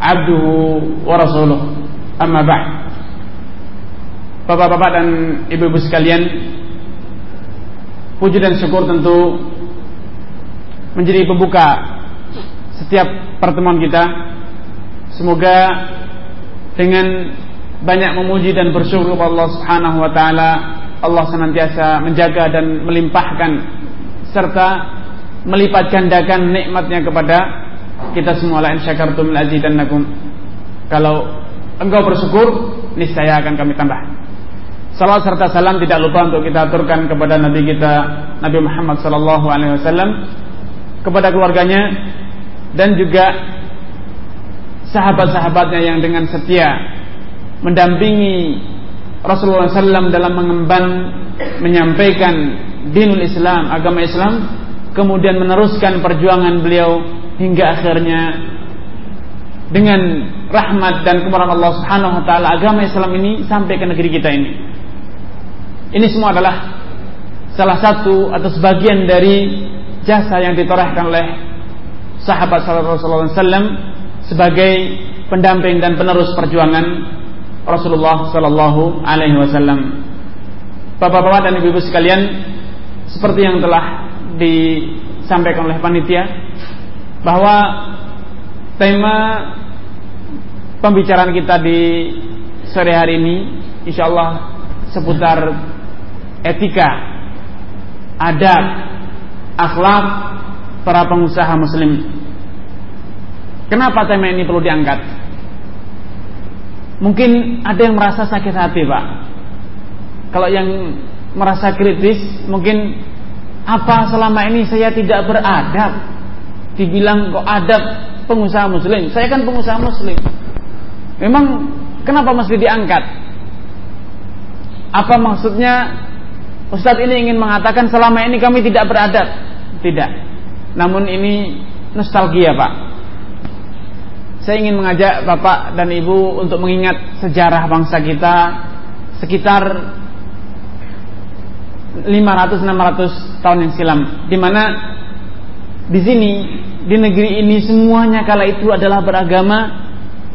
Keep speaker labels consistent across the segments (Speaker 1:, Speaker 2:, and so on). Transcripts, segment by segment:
Speaker 1: abduhu wa rasuluh. Amma ba'd. Bapak-bapak dan ibu-ibu sekalian Puji dan syukur tentu Menjadi pembuka Setiap pertemuan kita. Semoga Dengan banyak memuji dan bersyukur kepada Allah subhanahu wa ta'ala Allah senantiasa menjaga dan melimpahkan Serta melipat gandakan nikmatnya kepada kita semua lain syakartum nakum. Kalau engkau bersyukur, niscaya akan kami tambah. Salam serta salam tidak lupa untuk kita aturkan kepada Nabi kita Nabi Muhammad sallallahu alaihi wasallam kepada keluarganya dan juga sahabat-sahabatnya yang dengan setia mendampingi Rasulullah SAW dalam mengemban menyampaikan dinul Islam, agama Islam, kemudian meneruskan perjuangan beliau hingga akhirnya dengan rahmat dan kemurahan Allah Subhanahu wa taala agama Islam ini sampai ke negeri kita ini. Ini semua adalah salah satu atau sebagian dari jasa yang ditorehkan oleh sahabat Rasulullah SAW sebagai pendamping dan penerus perjuangan Rasulullah Sallallahu Alaihi Wasallam. Bapak-bapak dan ibu-ibu sekalian, seperti yang telah disampaikan oleh panitia, bahwa tema pembicaraan kita di sore hari ini insya Allah seputar etika, adab, akhlak para pengusaha muslim. Kenapa tema ini perlu diangkat? Mungkin ada yang merasa sakit hati, Pak. Kalau yang merasa kritis, mungkin apa selama ini saya tidak beradab? Dibilang kok adab pengusaha muslim. Saya kan pengusaha muslim. Memang kenapa mesti diangkat? Apa maksudnya Ustadz ini ingin mengatakan selama ini kami tidak beradab? Tidak. Namun ini nostalgia Pak. Saya ingin mengajak Bapak dan Ibu untuk mengingat sejarah bangsa kita sekitar 500-600 tahun yang silam, di mana di sini di negeri ini semuanya kala itu adalah beragama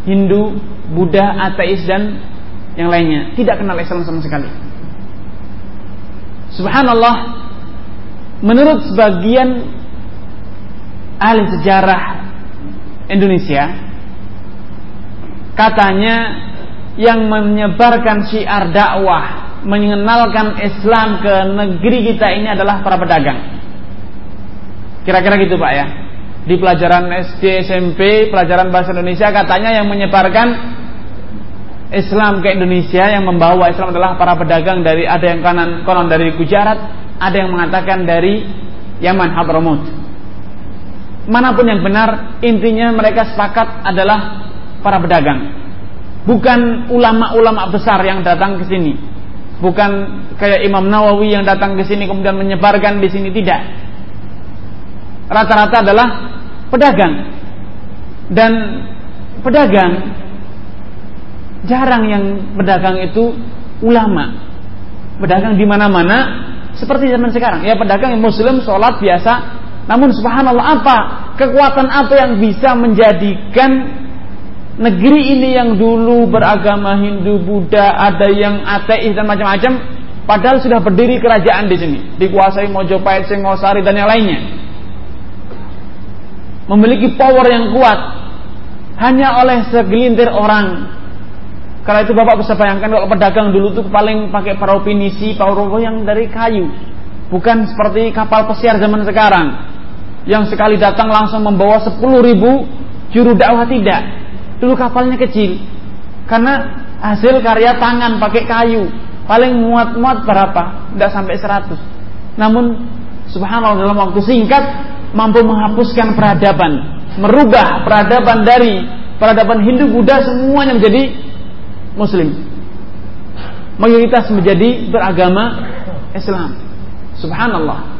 Speaker 1: Hindu, Buddha, ateis dan yang lainnya. Tidak kenal Islam sama sekali. Subhanallah, menurut sebagian ahli sejarah Indonesia, katanya yang menyebarkan syiar dakwah, mengenalkan Islam ke negeri kita ini adalah para pedagang. Kira-kira gitu Pak ya di pelajaran SD, SMP, pelajaran bahasa Indonesia katanya yang menyebarkan Islam ke Indonesia yang membawa Islam adalah para pedagang dari ada yang kanan konon dari Gujarat, ada yang mengatakan dari Yaman Hadramut. Mana pun yang benar, intinya mereka sepakat adalah para pedagang. Bukan ulama-ulama besar yang datang ke sini. Bukan kayak Imam Nawawi yang datang ke sini kemudian menyebarkan di sini tidak. Rata-rata adalah pedagang. Dan pedagang jarang yang pedagang itu ulama. Pedagang di mana-mana seperti zaman sekarang. Ya pedagang yang muslim sholat biasa. Namun subhanallah apa kekuatan apa yang bisa menjadikan negeri ini yang dulu beragama Hindu Buddha ada yang ateis dan macam-macam padahal sudah berdiri kerajaan di sini. Dikuasai Mojopahit Singosari dan yang lainnya memiliki power yang kuat hanya oleh segelintir orang. Karena itu Bapak bisa bayangkan kalau pedagang dulu tuh paling pakai perahu pinisi, perahu yang dari kayu. Bukan seperti kapal pesiar zaman sekarang. Yang sekali datang langsung membawa 10 ribu juru dakwah tidak. Dulu kapalnya kecil. Karena hasil karya tangan pakai kayu. Paling muat-muat berapa? Tidak sampai 100. Namun subhanallah dalam waktu singkat mampu menghapuskan peradaban, merubah peradaban dari peradaban Hindu, Buddha semuanya menjadi Muslim. Mayoritas menjadi beragama Islam. Subhanallah.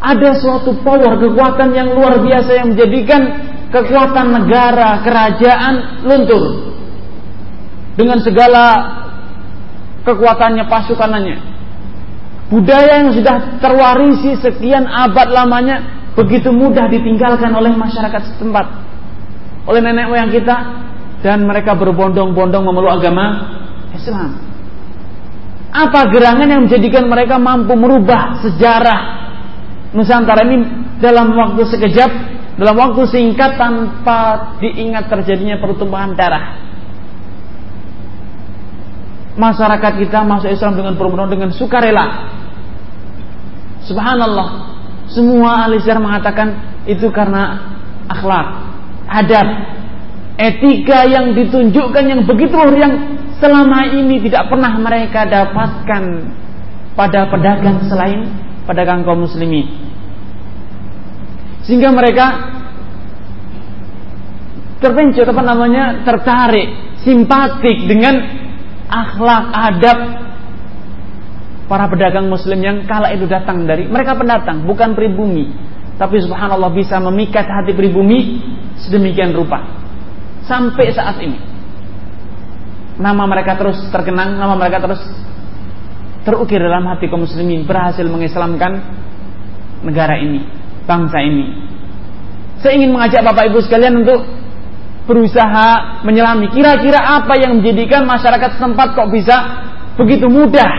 Speaker 1: Ada suatu power, kekuatan yang luar biasa yang menjadikan kekuatan negara, kerajaan luntur. Dengan segala kekuatannya, pasukanannya. Budaya yang sudah terwarisi sekian abad lamanya begitu mudah ditinggalkan oleh masyarakat setempat. Oleh nenek moyang kita dan mereka berbondong-bondong memeluk agama Islam. Apa gerangan yang menjadikan mereka mampu merubah sejarah Nusantara ini dalam waktu sekejap, dalam waktu singkat tanpa diingat terjadinya pertumbuhan darah? Masyarakat kita masuk Islam dengan penuh dengan sukarela. Subhanallah. Semua ahli sejarah mengatakan itu karena akhlak, adab, etika yang ditunjukkan yang begitu luar yang selama ini tidak pernah mereka dapatkan pada pedagang selain pedagang kaum muslimin. Sehingga mereka terpencil apa namanya tertarik, simpatik dengan akhlak adab. Para pedagang muslim yang kala itu datang dari mereka pendatang bukan pribumi. Tapi subhanallah bisa memikat hati pribumi sedemikian rupa. Sampai saat ini. Nama mereka terus terkenang, nama mereka terus terukir dalam hati kaum muslimin, berhasil mengislamkan negara ini, bangsa ini. Saya ingin mengajak Bapak Ibu sekalian untuk berusaha menyelami kira-kira apa yang menjadikan masyarakat setempat kok bisa begitu mudah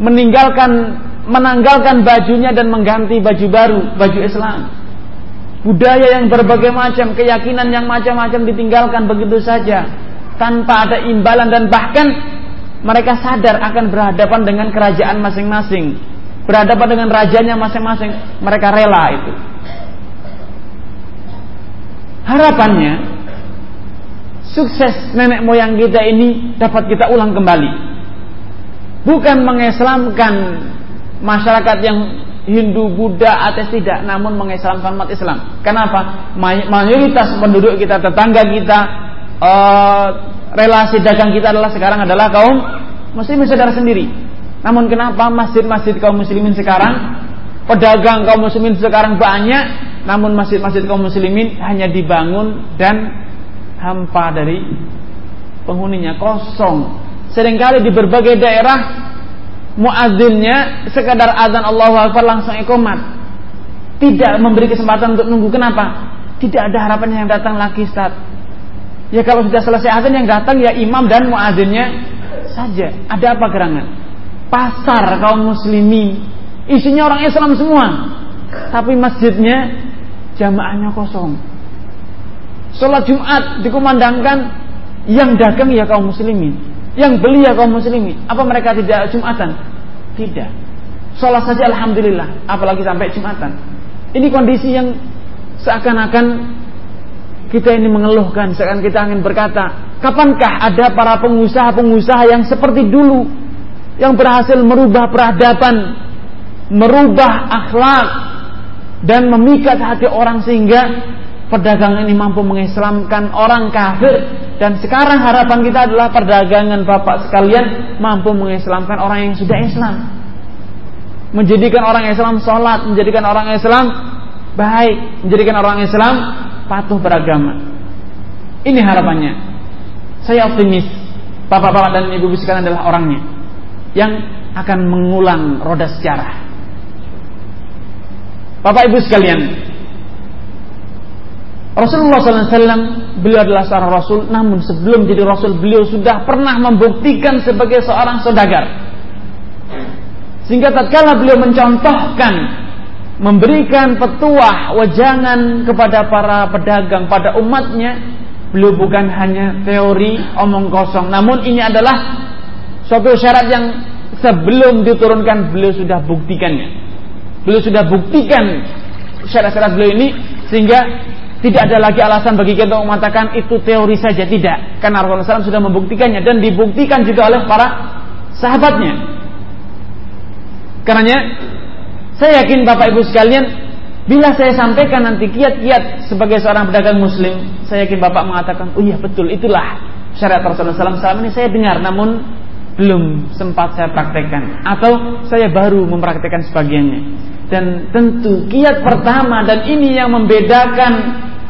Speaker 1: meninggalkan menanggalkan bajunya dan mengganti baju baru, baju Islam. Budaya yang berbagai macam, keyakinan yang macam-macam ditinggalkan begitu saja tanpa ada imbalan dan bahkan mereka sadar akan berhadapan dengan kerajaan masing-masing, berhadapan dengan rajanya masing-masing, mereka rela itu. Harapannya sukses nenek moyang kita ini dapat kita ulang kembali. Bukan mengislamkan masyarakat yang Hindu, Buddha, ateis tidak, namun mengislamkan umat Islam. Kenapa? Mayoritas penduduk kita, tetangga kita, uh, relasi dagang kita adalah sekarang adalah kaum muslimin saudara sendiri. Namun kenapa masjid-masjid kaum muslimin sekarang pedagang kaum muslimin sekarang banyak, namun masjid-masjid kaum muslimin hanya dibangun dan hampa dari penghuninya kosong. Seringkali di berbagai daerah muadzinnya sekadar azan Allahu Akbar langsung ikomat. Tidak memberi kesempatan untuk nunggu. Kenapa? Tidak ada harapan yang datang lagi Ustaz Ya kalau sudah selesai azan yang datang ya imam dan muadzinnya saja. Ada apa gerangan? Pasar kaum muslimin. Isinya orang Islam semua. Tapi masjidnya jamaahnya kosong. Sholat Jumat dikumandangkan yang dagang ya kaum muslimin. Yang beli ya kaum muslimin. Apa mereka tidak Jumatan? Tidak. Sholat saja Alhamdulillah. Apalagi sampai Jumatan. Ini kondisi yang seakan-akan kita ini mengeluhkan, sekarang kita ingin berkata, kapankah ada para pengusaha-pengusaha yang seperti dulu, yang berhasil merubah peradaban, merubah akhlak, dan memikat hati orang sehingga perdagangan ini mampu mengislamkan orang kafir dan sekarang harapan kita adalah perdagangan Bapak sekalian mampu mengislamkan orang yang sudah Islam menjadikan orang Islam sholat menjadikan orang Islam baik menjadikan orang Islam patuh beragama. Ini harapannya. Saya optimis. Bapak-bapak dan ibu-ibu sekalian adalah orangnya yang akan mengulang roda sejarah. Bapak ibu sekalian, Rasulullah SAW beliau adalah seorang Rasul, namun sebelum jadi Rasul beliau sudah pernah membuktikan sebagai seorang saudagar. Sehingga tatkala beliau mencontohkan memberikan petuah wajangan kepada para pedagang pada umatnya beliau bukan hanya teori omong kosong namun ini adalah suatu syarat yang sebelum diturunkan beliau sudah buktikannya beliau sudah buktikan syarat-syarat beliau ini sehingga tidak ada lagi alasan bagi kita untuk mengatakan itu teori saja. Tidak. Karena Rasulullah SAW sudah membuktikannya dan dibuktikan juga oleh para sahabatnya. Karenanya saya yakin Bapak Ibu sekalian Bila saya sampaikan nanti kiat-kiat sebagai seorang pedagang muslim, saya yakin Bapak mengatakan, oh iya betul, itulah syariat Rasulullah SAW. Selama ini saya dengar, namun belum sempat saya praktekkan. Atau saya baru mempraktekkan sebagiannya. Dan tentu kiat pertama dan ini yang membedakan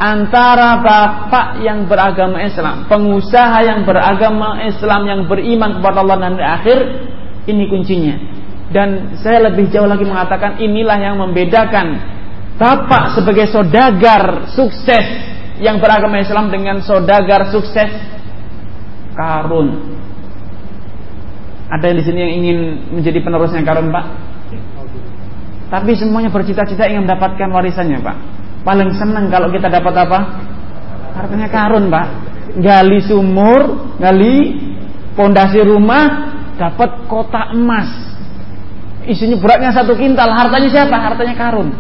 Speaker 1: antara bapak yang beragama Islam, pengusaha yang beragama Islam yang beriman kepada Allah dan akhir, ini kuncinya. Dan saya lebih jauh lagi mengatakan inilah yang membedakan bapak sebagai saudagar sukses yang beragama Islam dengan saudagar sukses karun. Ada yang di sini yang ingin menjadi penerusnya karun, Pak? Tapi semuanya bercita-cita ingin mendapatkan warisannya, Pak. Paling senang kalau kita dapat apa? Hartanya karun, Pak. Gali sumur, gali pondasi rumah, dapat kotak emas. Isinya beratnya satu kintal. Hartanya siapa? Hartanya karun.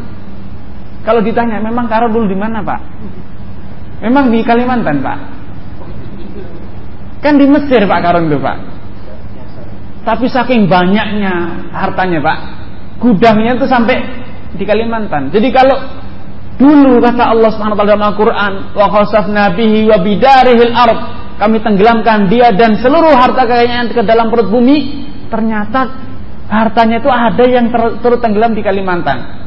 Speaker 1: Kalau ditanya, memang karun dulu di mana, Pak? Memang di Kalimantan, Pak. Kan di Mesir, Pak karun itu, Pak. Tapi saking banyaknya hartanya, Pak. Gudangnya itu sampai di Kalimantan. Jadi kalau Dulu kata Allah taala dalam Al-Qur'an, "Wa khasafna bihi wa bidarihil ard." Kami tenggelamkan dia dan seluruh harta kekayaan ke dalam perut bumi. Ternyata hartanya itu ada yang ter tenggelam di Kalimantan.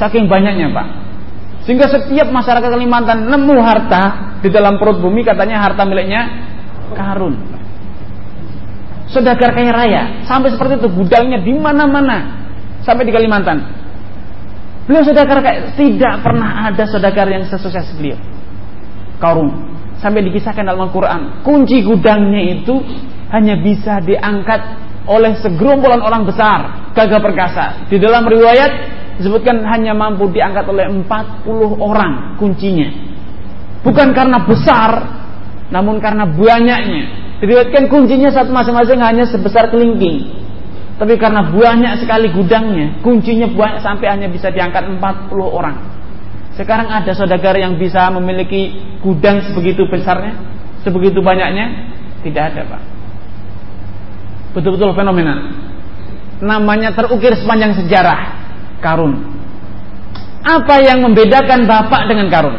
Speaker 1: Saking banyaknya, Pak. Sehingga setiap masyarakat Kalimantan nemu harta di dalam perut bumi katanya harta miliknya karun. Saudagar kaya raya, sampai seperti itu gudangnya di mana-mana sampai di Kalimantan. Beliau saudagar kayak tidak pernah ada saudagar yang sesukses beliau. Karun sampai dikisahkan dalam Al-Quran. Kunci gudangnya itu hanya bisa diangkat oleh segerombolan orang besar, gagah perkasa. Di dalam riwayat disebutkan hanya mampu diangkat oleh 40 orang kuncinya. Bukan karena besar, namun karena banyaknya. Diriwayatkan kuncinya satu masing-masing hanya sebesar kelingking. Tapi karena banyak sekali gudangnya, kuncinya banyak sampai hanya bisa diangkat 40 orang. Sekarang ada saudagar yang bisa memiliki gudang sebegitu besarnya, sebegitu banyaknya? Tidak ada, Pak. Betul-betul fenomenal. Namanya terukir sepanjang sejarah karun. Apa yang membedakan Bapak dengan karun?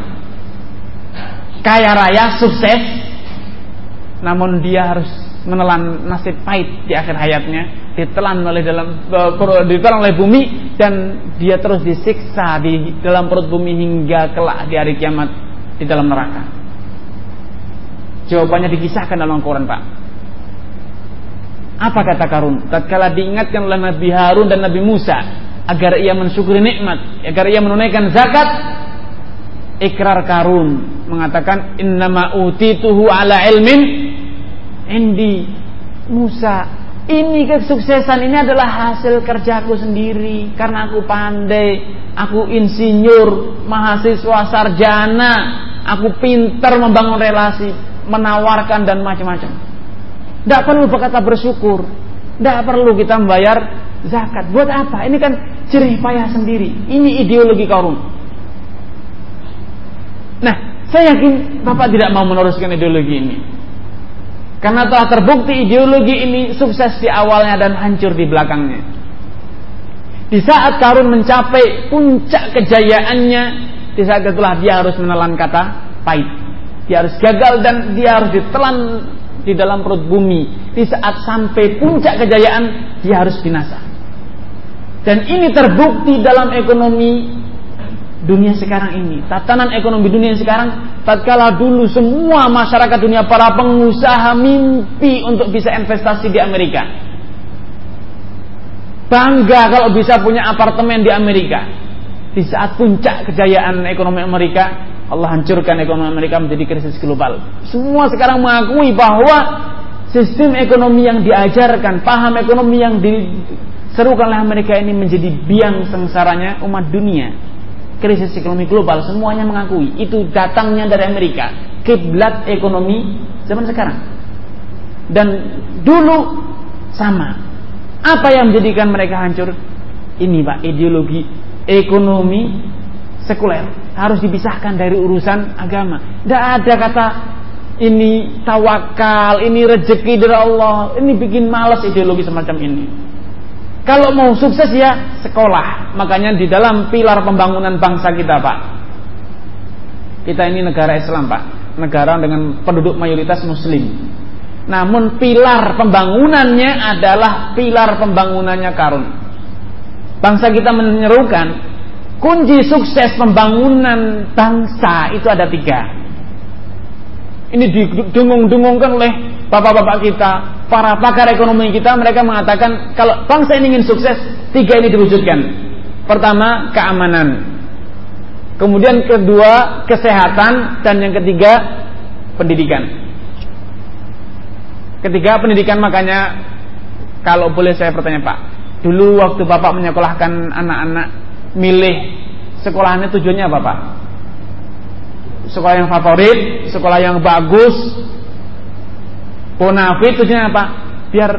Speaker 1: Kaya raya, sukses, namun dia harus menelan nasib pahit di akhir hayatnya ditelan oleh dalam uh, ditelan oleh bumi dan dia terus disiksa di dalam perut bumi hingga kelak di hari kiamat di dalam neraka. Jawabannya dikisahkan dalam Al-Quran Pak. Apa kata Karun? Tatkala diingatkan oleh Nabi Harun dan Nabi Musa agar ia mensyukuri nikmat, agar ia menunaikan zakat, ikrar Karun mengatakan innama utituhu ala ilmin indi Musa ini kesuksesan ini adalah hasil kerjaku sendiri karena aku pandai, aku insinyur, mahasiswa sarjana, aku pintar membangun relasi, menawarkan dan macam-macam. Tidak perlu berkata bersyukur, tidak perlu kita membayar zakat. Buat apa? Ini kan jerih payah sendiri. Ini ideologi kaum. Nah, saya yakin Bapak tidak mau meneruskan ideologi ini. Karena telah terbukti ideologi ini sukses di awalnya dan hancur di belakangnya. Di saat Karun mencapai puncak kejayaannya, di saat itulah dia harus menelan kata pahit. Dia harus gagal dan dia harus ditelan di dalam perut bumi. Di saat sampai puncak kejayaan, dia harus binasa. Dan ini terbukti dalam ekonomi dunia sekarang ini, tatanan ekonomi dunia sekarang, tatkala dulu semua masyarakat dunia para pengusaha mimpi untuk bisa investasi di Amerika. Bangga kalau bisa punya apartemen di Amerika. Di saat puncak kejayaan ekonomi Amerika, Allah hancurkan ekonomi Amerika menjadi krisis global. Semua sekarang mengakui bahwa sistem ekonomi yang diajarkan, paham ekonomi yang diserukan oleh Amerika ini menjadi biang sengsaranya umat dunia krisis ekonomi global semuanya mengakui itu datangnya dari Amerika. Kiblat ekonomi zaman sekarang. Dan dulu sama. Apa yang menjadikan mereka hancur? Ini pak ideologi ekonomi sekuler. Harus dipisahkan dari urusan agama. Tidak ada kata ini tawakal ini rezeki dari Allah ini bikin malas ideologi semacam ini Kalau mau sukses ya sekolah. Makanya di dalam pilar pembangunan bangsa kita, Pak. Kita ini negara Islam, Pak. Negara dengan penduduk mayoritas muslim. Namun pilar pembangunannya adalah pilar pembangunannya karun. Bangsa kita menyerukan kunci sukses pembangunan bangsa itu ada tiga. Ini didengung-dengungkan oleh bapak-bapak kita, para pakar ekonomi kita, mereka mengatakan kalau bangsa ini ingin sukses, tiga ini diwujudkan. Pertama, keamanan. Kemudian kedua, kesehatan dan yang ketiga, pendidikan. Ketiga, pendidikan makanya kalau boleh saya bertanya Pak, dulu waktu Bapak menyekolahkan anak-anak milih sekolahnya tujuannya apa Pak? Sekolah yang favorit, sekolah yang bagus, Bonafit tujuannya apa? Biar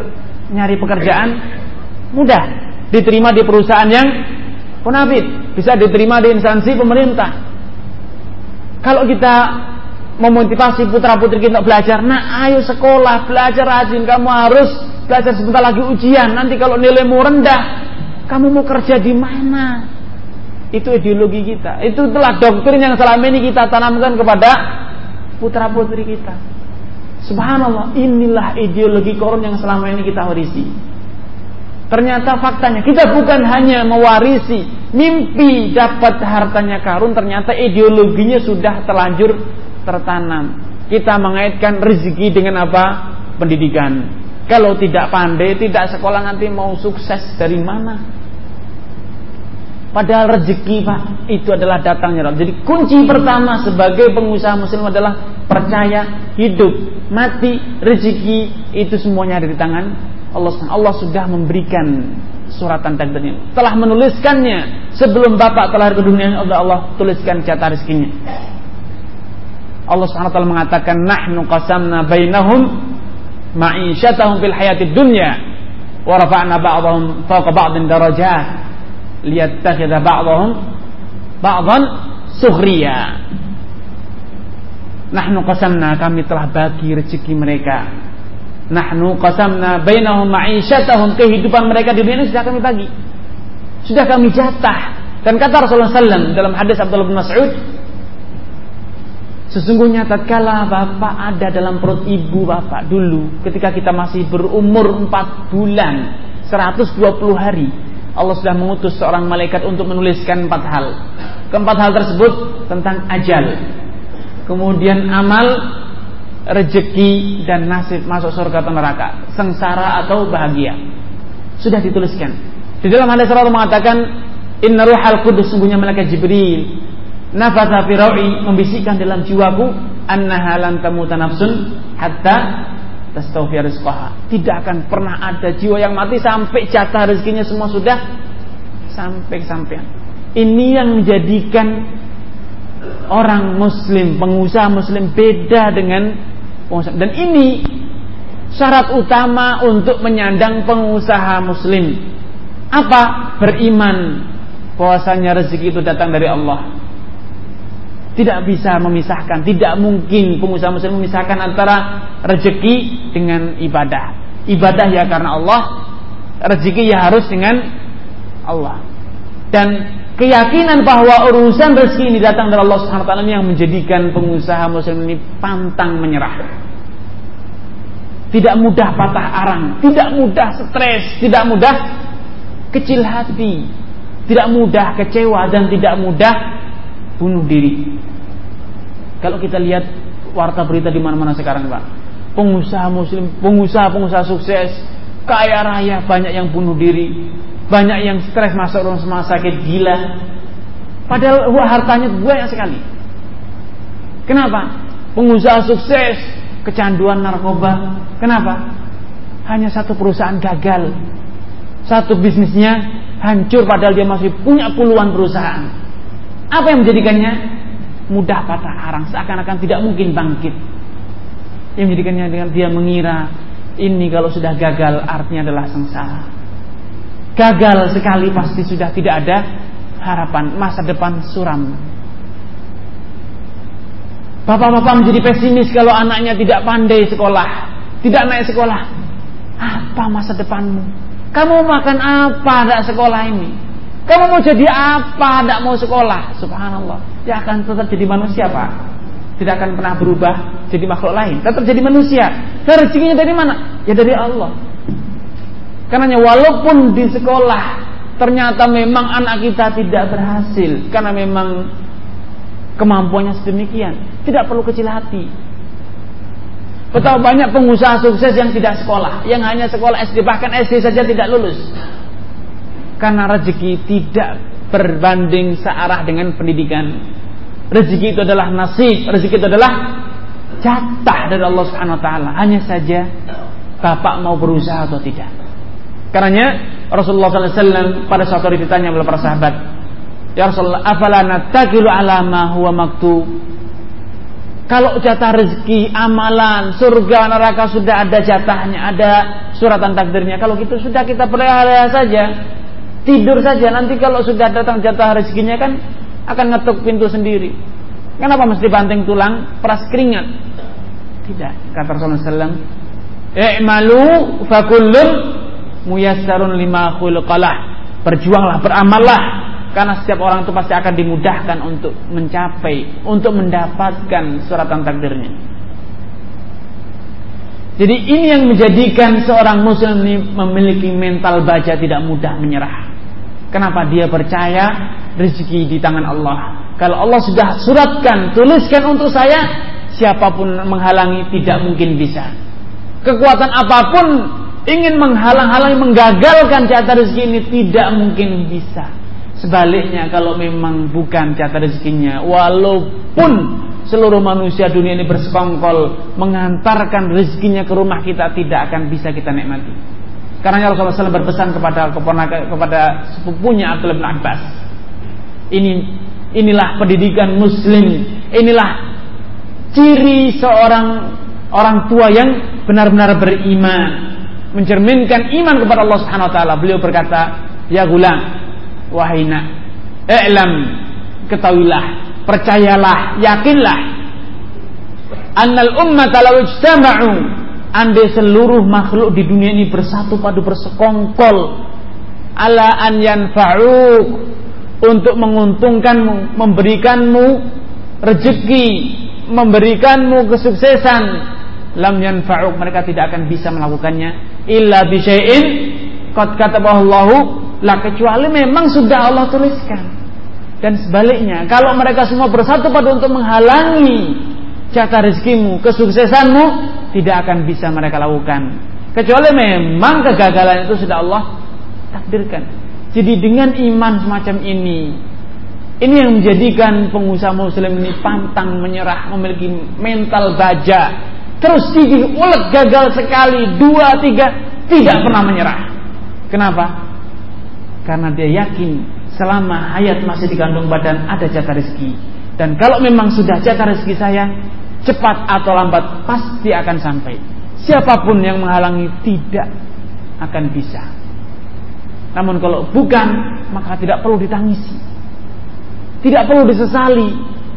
Speaker 1: nyari pekerjaan mudah, diterima di perusahaan yang bonafit, bisa diterima di instansi pemerintah. Kalau kita memotivasi putra putri kita belajar, nah ayo sekolah, belajar rajin, kamu harus belajar sebentar lagi ujian. Nanti kalau nilaimu rendah, kamu mau kerja di mana? Itu ideologi kita. Itu telah doktrin yang selama ini kita tanamkan kepada putra putri kita. Subhanallah, inilah ideologi korun yang selama ini kita warisi. Ternyata faktanya kita bukan hanya mewarisi mimpi dapat hartanya karun, ternyata ideologinya sudah terlanjur tertanam. Kita mengaitkan rezeki dengan apa? Pendidikan. Kalau tidak pandai, tidak sekolah nanti mau sukses dari mana? Padahal rezeki Pak itu adalah datangnya Rabb. Jadi kunci pertama sebagai pengusaha muslim adalah percaya hidup, mati, rezeki itu semuanya ada di tangan Allah. Allah sudah memberikan suratan takdirnya. Telah menuliskannya sebelum Bapak telah ke dunia Allah Allah tuliskan catat rezekinya. Allah Subhanahu taala mengatakan nahnu qasamna bainahum ma'isyatahum fil hayatid dunya wa rafa'na ba'dahum fawqa ba'din darajat liyattakhidha ba'dhum ba'dhan sukhriya. Nahnu qasamna kami telah bagi rezeki mereka. Nahnu qasamna bainahum ma'isyatahum kehidupan mereka di dunia sudah kami bagi. Sudah kami jatah. Dan kata Rasulullah SAW dalam hadis Abdullah bin Mas'ud, Sesungguhnya tatkala bapak ada dalam perut ibu bapak dulu ketika kita masih berumur 4 bulan 120 hari Allah sudah mengutus seorang malaikat untuk menuliskan empat hal. Keempat hal tersebut tentang ajal. Kemudian amal, rejeki dan nasib masuk surga atau neraka, sengsara atau bahagia. Sudah dituliskan. Di dalam hadis Rasul mengatakan, Inna ruhal kudus sungguhnya malaikat Jibril nafasa fi membisikkan dalam jiwaku annaha lan tamuta nafsun hatta tastawfi rizqaha. Tidak akan pernah ada jiwa yang mati sampai jatah rezekinya semua sudah sampai sampean. Ini yang menjadikan orang muslim, pengusaha muslim beda dengan pengusaha. Dan ini syarat utama untuk menyandang pengusaha muslim. Apa? Beriman bahwasanya rezeki itu datang dari Allah. Tidak bisa memisahkan, tidak mungkin pengusaha muslim memisahkan antara rezeki dengan ibadah. Ibadah ya karena Allah, rezeki ya harus dengan Allah. Dan keyakinan bahwa urusan rezeki ini datang dari Allah Subhanahu yang menjadikan pengusaha muslim ini pantang menyerah. Tidak mudah patah arang, tidak mudah stres, tidak mudah kecil hati, tidak mudah kecewa dan tidak mudah bunuh diri. Kalau kita lihat warta berita di mana-mana sekarang, Pak. Pengusaha muslim, pengusaha-pengusaha sukses, kaya raya, banyak yang bunuh diri, banyak yang stres masuk rumah sakit gila. Padahal hartanya banyak sekali. Kenapa? Pengusaha sukses, kecanduan narkoba. Kenapa? Hanya satu perusahaan gagal. Satu bisnisnya hancur padahal dia masih punya puluhan perusahaan. Apa yang menjadikannya mudah patah arang, seakan-akan tidak mungkin bangkit. Yang menjadikannya dengan dia mengira ini kalau sudah gagal artinya adalah sengsara. Gagal sekali pasti sudah tidak ada harapan, masa depan suram. Bapak-bapak menjadi pesimis kalau anaknya tidak pandai sekolah, tidak naik sekolah. Apa masa depanmu? Kamu makan apa tidak sekolah ini? Kamu mau jadi apa tidak mau sekolah? Subhanallah. Dia akan tetap jadi manusia pak. Tidak akan pernah berubah jadi makhluk lain. Tetap jadi manusia. Dan rezekinya dari mana? Ya dari Allah. Karena walaupun di sekolah ternyata memang anak kita tidak berhasil karena memang kemampuannya sedemikian, tidak perlu kecil hati. Betapa banyak pengusaha sukses yang tidak sekolah, yang hanya sekolah SD, bahkan SD saja tidak lulus. Karena rezeki tidak berbanding searah dengan pendidikan. Rezeki itu adalah nasib, rezeki itu adalah jatah dari Allah Subhanahu wa taala. Hanya saja bapak mau berusaha atau tidak. Karenanya Rasulullah SAW pada suatu hari ditanya oleh para sahabat, Ya Rasulullah, afala natakilu ala ma huwa maktub kalau jatah rezeki, amalan, surga, neraka sudah ada jatahnya, ada suratan takdirnya. Kalau gitu sudah kita pelihara saja. Tidur saja. Nanti kalau sudah datang jatah rezekinya kan akan ngetuk pintu sendiri. Kenapa mesti banting tulang, peras keringat? Tidak. Kata Rasulullah SAW, I'malu fakullun muyassarun lima khulqalah. Berjuanglah, beramallah karena setiap orang itu pasti akan dimudahkan untuk mencapai, untuk mendapatkan suratan takdirnya. Jadi ini yang menjadikan seorang muslim memiliki mental baja tidak mudah menyerah. Kenapa dia percaya rezeki di tangan Allah. Kalau Allah sudah suratkan, tuliskan untuk saya, siapa pun menghalangi tidak mungkin bisa. Kekuatan apa pun ingin menghalang-halangi, menggagalkan jatah rezeki ini tidak mungkin bisa. Sebaliknya kalau memang bukan jatah rezekinya, walaupun seluruh manusia dunia ini bersekongkol mengantarkan rezekinya ke rumah kita tidak akan bisa kita nikmati. Karena Rasulullah SAW berpesan kepada kepada sepupunya Abdullah bin Abbas. Ini inilah pendidikan muslim, inilah ciri seorang orang tua yang benar-benar beriman, mencerminkan iman kepada Allah Subhanahu wa taala. Beliau berkata, "Ya gulam, wahai nak i'lam ketahuilah percayalah yakinlah annal ummata law ijtama'u andai seluruh makhluk di dunia ini bersatu padu bersekongkol ala an yanfa'uk untuk menguntungkanmu memberikanmu rezeki memberikanmu kesuksesan lam yanfa'uk mereka tidak akan bisa melakukannya illa bi syai'in qad katabahu lah kecuali memang sudah Allah tuliskan. Dan sebaliknya, kalau mereka semua bersatu pada untuk menghalangi jatah rezekimu, kesuksesanmu, tidak akan bisa mereka lakukan. Kecuali memang kegagalan itu sudah Allah takdirkan. Jadi dengan iman semacam ini, ini yang menjadikan pengusaha muslim ini pantang menyerah, memiliki mental baja. Terus gigih ulet gagal sekali, dua, tiga, tidak pernah menyerah. Kenapa? karena dia yakin selama hayat masih dikandung badan ada jatah rezeki. Dan kalau memang sudah jatah rezeki saya, cepat atau lambat pasti akan sampai. Siapa pun yang menghalangi tidak akan bisa. Namun kalau bukan, maka tidak perlu ditangisi. Tidak perlu disesali.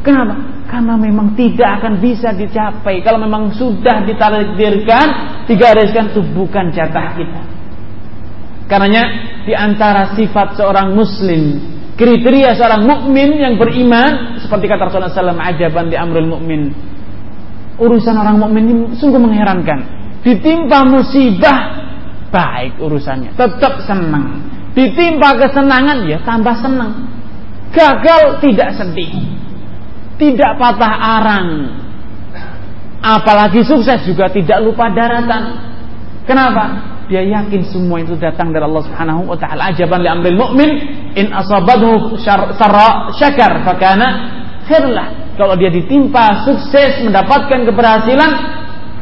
Speaker 1: Kenapa? Karena memang tidak akan bisa dicapai. Kalau memang sudah ditakdirkan, digariskan itu bukan jatah kita. Karenanya di antara sifat seorang muslim, kriteria seorang mukmin yang beriman seperti kata Rasulullah SAW, ajaban di amrul mukmin. Urusan orang mukmin ini sungguh mengherankan. Ditimpa musibah baik urusannya, tetap senang. Ditimpa kesenangan ya tambah senang. Gagal tidak sedih. Tidak patah arang. Apalagi sukses juga tidak lupa daratan. Kenapa? dia yakin semua itu datang dari Allah Subhanahu wa taala. Ajaban li amril mu'min in asabadhu sarra syakar fakana khairlah. Kalau dia ditimpa sukses mendapatkan keberhasilan,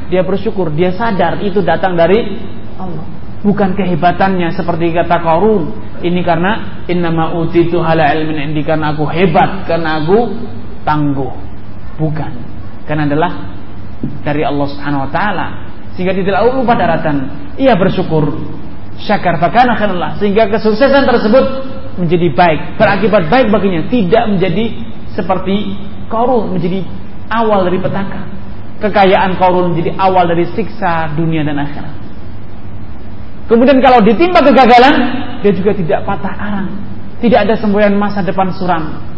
Speaker 1: dia bersyukur, dia sadar itu datang dari Allah. Bukan kehebatannya seperti kata Qarun. Ini karena innama utitu hala ilmin indi aku hebat, karena aku tangguh. Bukan. Karena adalah dari Allah Subhanahu wa taala sehingga tidak lupa daratan. Ia bersyukur. Syakar fakana khairullah sehingga kesuksesan tersebut menjadi baik, berakibat baik baginya, tidak menjadi seperti korun menjadi awal dari petaka. Kekayaan korun menjadi awal dari siksa dunia dan akhirat. Kemudian kalau ditimpa kegagalan, dia juga tidak patah arang. Tidak ada semboyan masa depan suram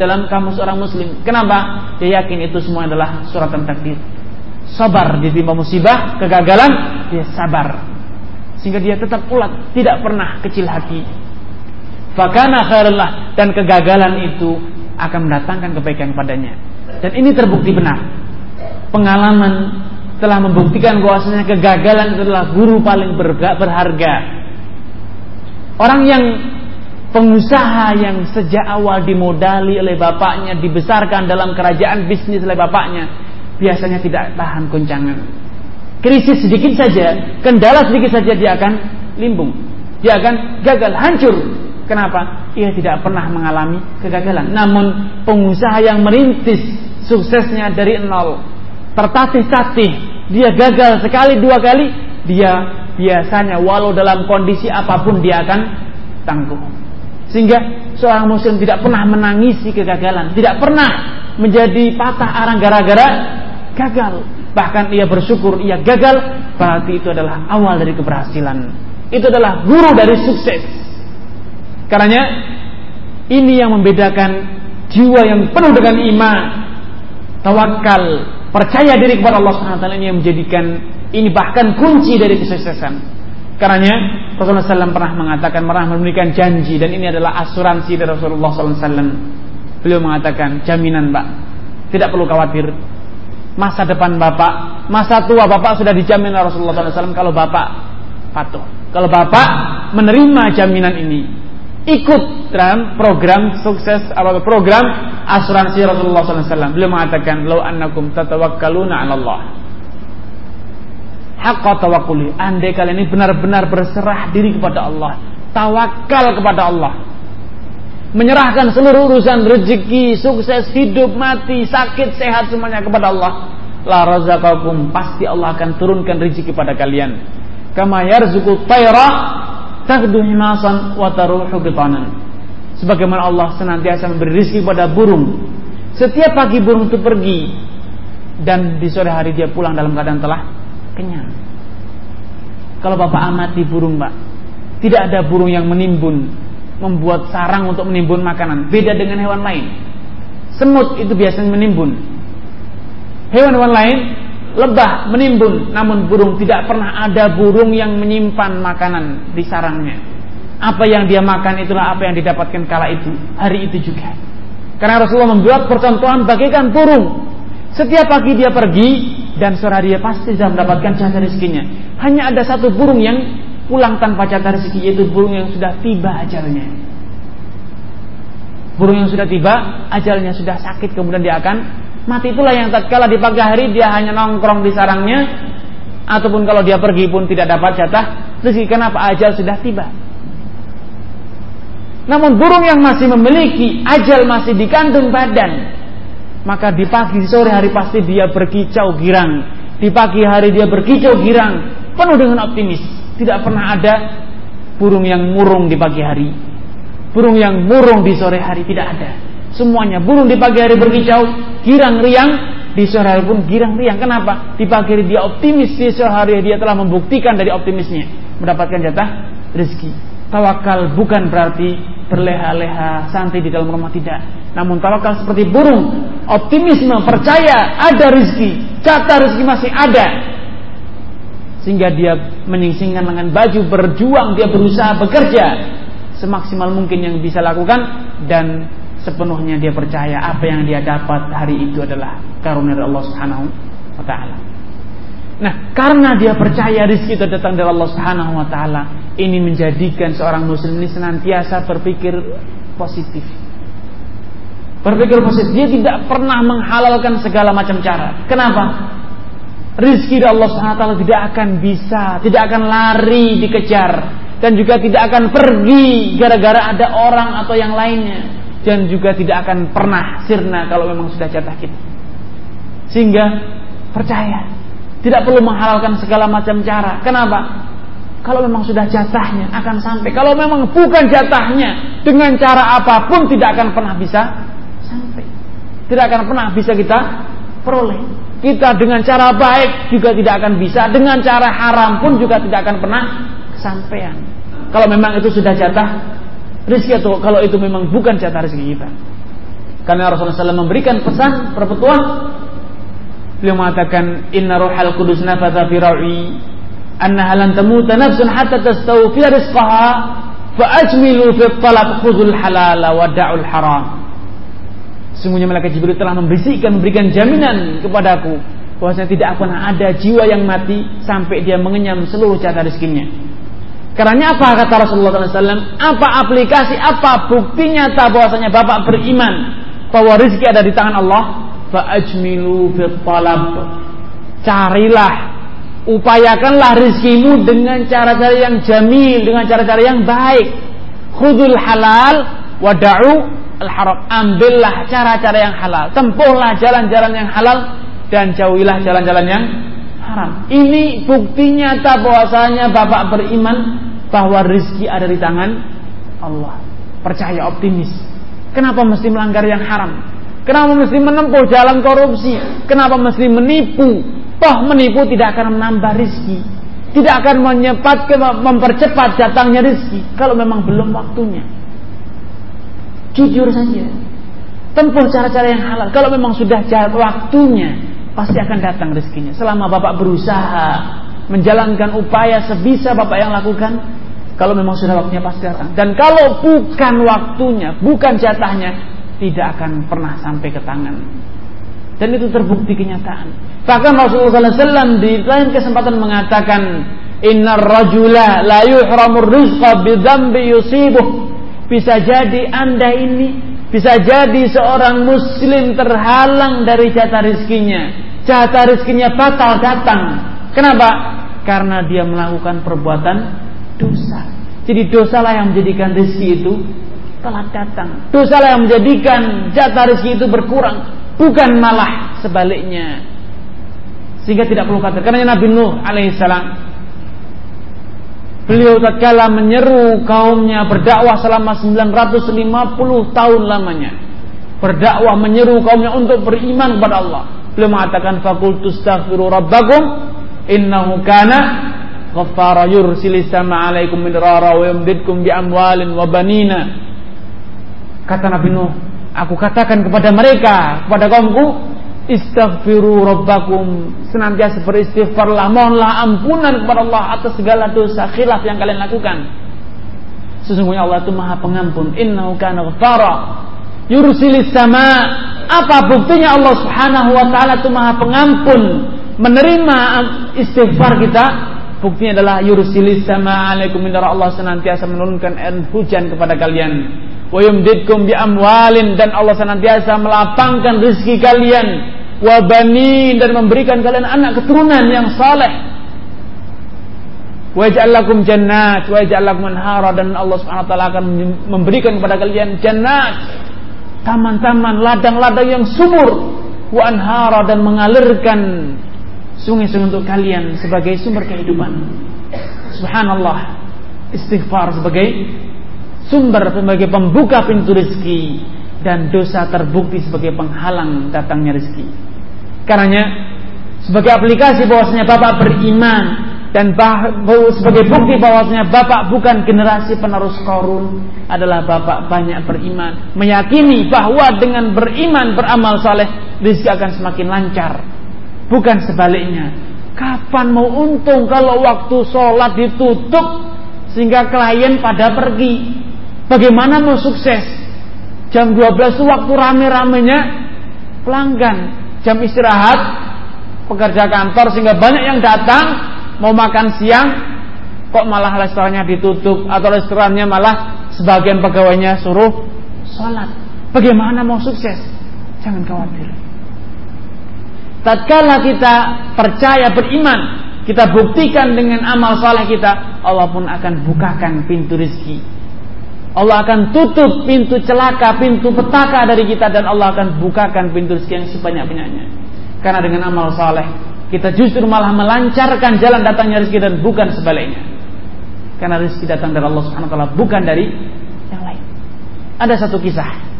Speaker 1: dalam kamus orang muslim. Kenapa? Dia yakin itu semua adalah suratan takdir. Sabar ditimpa musibah, kegagalan, dia sabar. Sehingga dia tetap ulat, tidak pernah kecil hati. Fakana dan kegagalan itu akan mendatangkan kebaikan padanya. Dan ini terbukti benar. Pengalaman telah membuktikan bahwasanya kegagalan adalah guru paling berharga. Orang yang pengusaha yang sejak awal dimodali oleh bapaknya, dibesarkan dalam kerajaan bisnis oleh bapaknya, biasanya tidak tahan goncangan. Krisis sedikit saja, kendala sedikit saja dia akan limbung. Dia akan gagal, hancur. Kenapa? Ia tidak pernah mengalami kegagalan. Namun pengusaha yang merintis suksesnya dari nol, tertatih-tatih, dia gagal sekali dua kali, dia biasanya walau dalam kondisi apa pun dia akan tangguh. Sehingga seorang muslim tidak pernah menangisi kegagalan, tidak pernah menjadi patah arang gara-gara gagal. Bahkan ia bersyukur ia gagal, berarti itu adalah awal dari keberhasilan. Itu adalah guru dari sukses. Karena ini yang membedakan jiwa yang penuh dengan iman, tawakal, percaya diri kepada Allah Subhanahu ini yang menjadikan ini bahkan kunci dari kesuksesan. Karenanya Rasulullah SAW pernah mengatakan pernah memberikan janji dan ini adalah asuransi dari Rasulullah SAW. Beliau mengatakan jaminan pak, tidak perlu khawatir. Masa depan bapak, masa tua bapak sudah dijamin oleh Rasulullah SAW kalau bapak patuh. Kalau bapak menerima jaminan ini, ikut dalam program sukses atau program asuransi Rasulullah SAW. Beliau mengatakan, "Lau annakum tatawakkaluna Allah." haqqa tawakkuli. Andai kalian ini benar-benar berserah diri kepada Allah, tawakal kepada Allah. Menyerahkan seluruh urusan rezeki, sukses, hidup, mati, sakit, sehat semuanya kepada Allah. La razaqakum, pasti Allah akan turunkan rezeki kepada kalian. Kama yarzuqu tayra taghdu himasan wa. Sebagaimana Allah senantiasa memberi rezeki kepada burung. Setiap pagi burung itu pergi dan di sore hari dia pulang dalam keadaan telah kenyang. Kalau Bapak amati burung, Pak, tidak ada burung yang menimbun, membuat sarang untuk menimbun makanan. Beda dengan hewan lain. Semut itu biasanya menimbun. Hewan-hewan lain lebah menimbun, namun burung tidak pernah ada burung yang menyimpan makanan di sarangnya. Apa yang dia makan itulah apa yang didapatkan kala itu, hari itu juga. Karena Rasulullah membuat percontohan bagaikan burung. Setiap pagi dia pergi, dan sore dia pasti sudah mendapatkan jatah rezekinya. Hanya ada satu burung yang pulang tanpa jatah rezeki yaitu burung yang sudah tiba ajalnya. Burung yang sudah tiba, ajalnya sudah sakit kemudian dia akan mati itulah yang tatkala di pagi hari dia hanya nongkrong di sarangnya ataupun kalau dia pergi pun tidak dapat jatah rezeki kenapa ajal sudah tiba. Namun burung yang masih memiliki ajal masih dikandung badan maka di pagi sore hari pasti dia berkicau girang. Di pagi hari dia berkicau girang, penuh dengan optimis. Tidak pernah ada burung yang murung di pagi hari. Burung yang murung di sore hari tidak ada. Semuanya burung di pagi hari berkicau, girang riang, di sore hari pun girang riang. Kenapa? Di pagi hari dia optimis, di sore hari dia telah membuktikan dari optimisnya mendapatkan jatah rezeki. Tawakal bukan berarti berleha-leha santai di dalam rumah tidak. Namun tawakal seperti burung, optimisme, percaya ada rezeki, jatah rezeki masih ada. Sehingga dia menyingsingkan dengan baju, berjuang, dia berusaha bekerja semaksimal mungkin yang bisa lakukan dan sepenuhnya dia percaya apa yang dia dapat hari itu adalah karunia dari Allah Subhanahu wa taala. Nah, karena dia percaya rezeki itu datang dari Allah Subhanahu wa taala, ini menjadikan seorang muslim ini senantiasa berpikir positif. Berpikir positif, dia tidak pernah menghalalkan segala macam cara. Kenapa? Rizki dari Allah taala tidak akan bisa, tidak akan lari dikejar dan juga tidak akan pergi gara-gara ada orang atau yang lainnya dan juga tidak akan pernah sirna kalau memang sudah jatah kita. Sehingga percaya tidak perlu menghalalkan segala macam cara. Kenapa? Kalau memang sudah jatahnya akan sampai. Kalau memang bukan jatahnya dengan cara apa pun tidak akan pernah bisa sampai. Tidak akan pernah bisa kita peroleh. Kita dengan cara baik juga tidak akan bisa. Dengan cara haram pun juga tidak akan pernah kesampaian. Kalau memang itu sudah jatah rezeki atau kalau itu memang bukan jatah rezeki kita. Karena Rasulullah SAW memberikan pesan perpetuan beliau mengatakan inna ruhal kudus nafatha fi ra'i anna halan tamuta nafsun hatta tastawfiya rizqaha fa ajmilu fi talab khudhul halala wa da'ul haram. Sungguhnya malaikat Jibril telah membisikkan memberikan jaminan kepadaku bahwasanya tidak akan ada jiwa yang mati sampai dia mengenyam seluruh jatah rezekinya. Karena apa kata Rasulullah SAW? Apa aplikasi, apa bukti nyata bahwasanya bapak beriman bahwa rezeki ada di tangan Allah? Fa'ajmilu talab. Carilah, upayakanlah rezekimu dengan cara-cara yang jamil, dengan cara-cara yang baik. Khudul halal wada'u al-haram. Ambillah cara-cara yang halal. Tempuhlah jalan-jalan yang halal dan jauhilah jalan-jalan yang haram. Ini bukti nyata bahwasanya Bapak beriman bahwa rezeki ada di tangan Allah. Percaya optimis. Kenapa mesti melanggar yang haram? Kenapa mesti menempuh jalan korupsi? Kenapa mesti menipu? Toh menipu tidak akan menambah rezeki. Tidak akan menyepat, mempercepat datangnya rezeki. Kalau memang belum waktunya. Jujur saja. Tempuh cara-cara yang halal. Kalau memang sudah waktunya, pasti akan datang rezekinya. Selama Bapak berusaha menjalankan upaya sebisa Bapak yang lakukan, kalau memang sudah waktunya pasti datang. Dan kalau bukan waktunya, bukan jatahnya, tidak akan pernah sampai ke tangan. Dan itu terbukti kenyataan. Bahkan Rasulullah SAW di lain kesempatan mengatakan, Inna rajula la yuhramur rizqa bidambi yusibuh. Bisa jadi anda ini bisa jadi seorang muslim terhalang dari jatah rizkinya. Jatah rizkinya batal datang. Kenapa? Karena dia melakukan perbuatan dosa. Jadi dosalah yang menjadikan rizki itu telah datang. Dosalah yang menjadikan jatah rizki itu berkurang. Bukan malah sebaliknya. Sehingga tidak perlu kata. Karena Nabi Nuh alaihissalam Beliau tatkala menyeru kaumnya berdakwah selama 950 tahun lamanya. Berdakwah menyeru kaumnya untuk beriman kepada Allah. Beliau mengatakan fakultu astaghfiru rabbakum innahu kana ghaffara yursilis sama alaikum midrara wa yumdidkum bi amwalin wa banina. Kata Nabi Nuh, aku katakan kepada mereka, kepada kaumku, Istighfiru rabbakum. Senantiasa beristighfarlah mohonlah ampunan kepada Allah atas segala dosa khilaf yang kalian lakukan. Sesungguhnya Allah itu maha pengampun. Innahu kana ghafara yursilis sama. Apa buktinya Allah subhanahu wa ta'ala itu maha pengampun menerima istighfar kita? Buktinya adalah yursilis sama. Alaikum Allah senantiasa menurunkan hujan kepada kalian wa bi amwalin dan Allah senantiasa melapangkan rezeki kalian. wa banin dan memberikan kalian anak keturunan yang saleh. wa ja'alakum jannat wa anhara dan Allah Subhanahu wa taala akan memberikan kepada kalian jannat taman-taman ladang-ladang yang subur wa anhara dan mengalirkan sungai-sungai untuk kalian sebagai sumber kehidupan. Subhanallah. Istighfar sebagai sumber sebagai pembuka pintu rezeki dan dosa terbukti sebagai penghalang datangnya rezeki. Karenanya sebagai aplikasi bahwasanya Bapak beriman dan sebagai bukti bahwasanya Bapak bukan generasi penerus korun adalah Bapak banyak beriman, meyakini bahwa dengan beriman beramal saleh rezeki akan semakin lancar. Bukan sebaliknya. Kapan mau untung kalau waktu sholat ditutup sehingga klien pada pergi Bagaimana mau sukses? Jam 12 itu waktu rame-ramenya pelanggan. Jam istirahat pekerja kantor sehingga banyak yang datang mau makan siang kok malah restorannya ditutup atau restorannya malah sebagian pegawainya suruh sholat. Bagaimana mau sukses? Jangan khawatir. Tatkala kita percaya beriman, kita buktikan dengan amal saleh kita, Allah pun akan bukakan pintu rezeki Allah akan tutup pintu celaka, pintu petaka dari kita dan Allah akan bukakan pintu rezeki yang sebanyak-banyaknya. Karena dengan amal saleh kita justru malah melancarkan jalan datangnya rezeki dan bukan sebaliknya. Karena rezeki datang dari Allah Subhanahu wa taala bukan dari yang lain. Ada satu kisah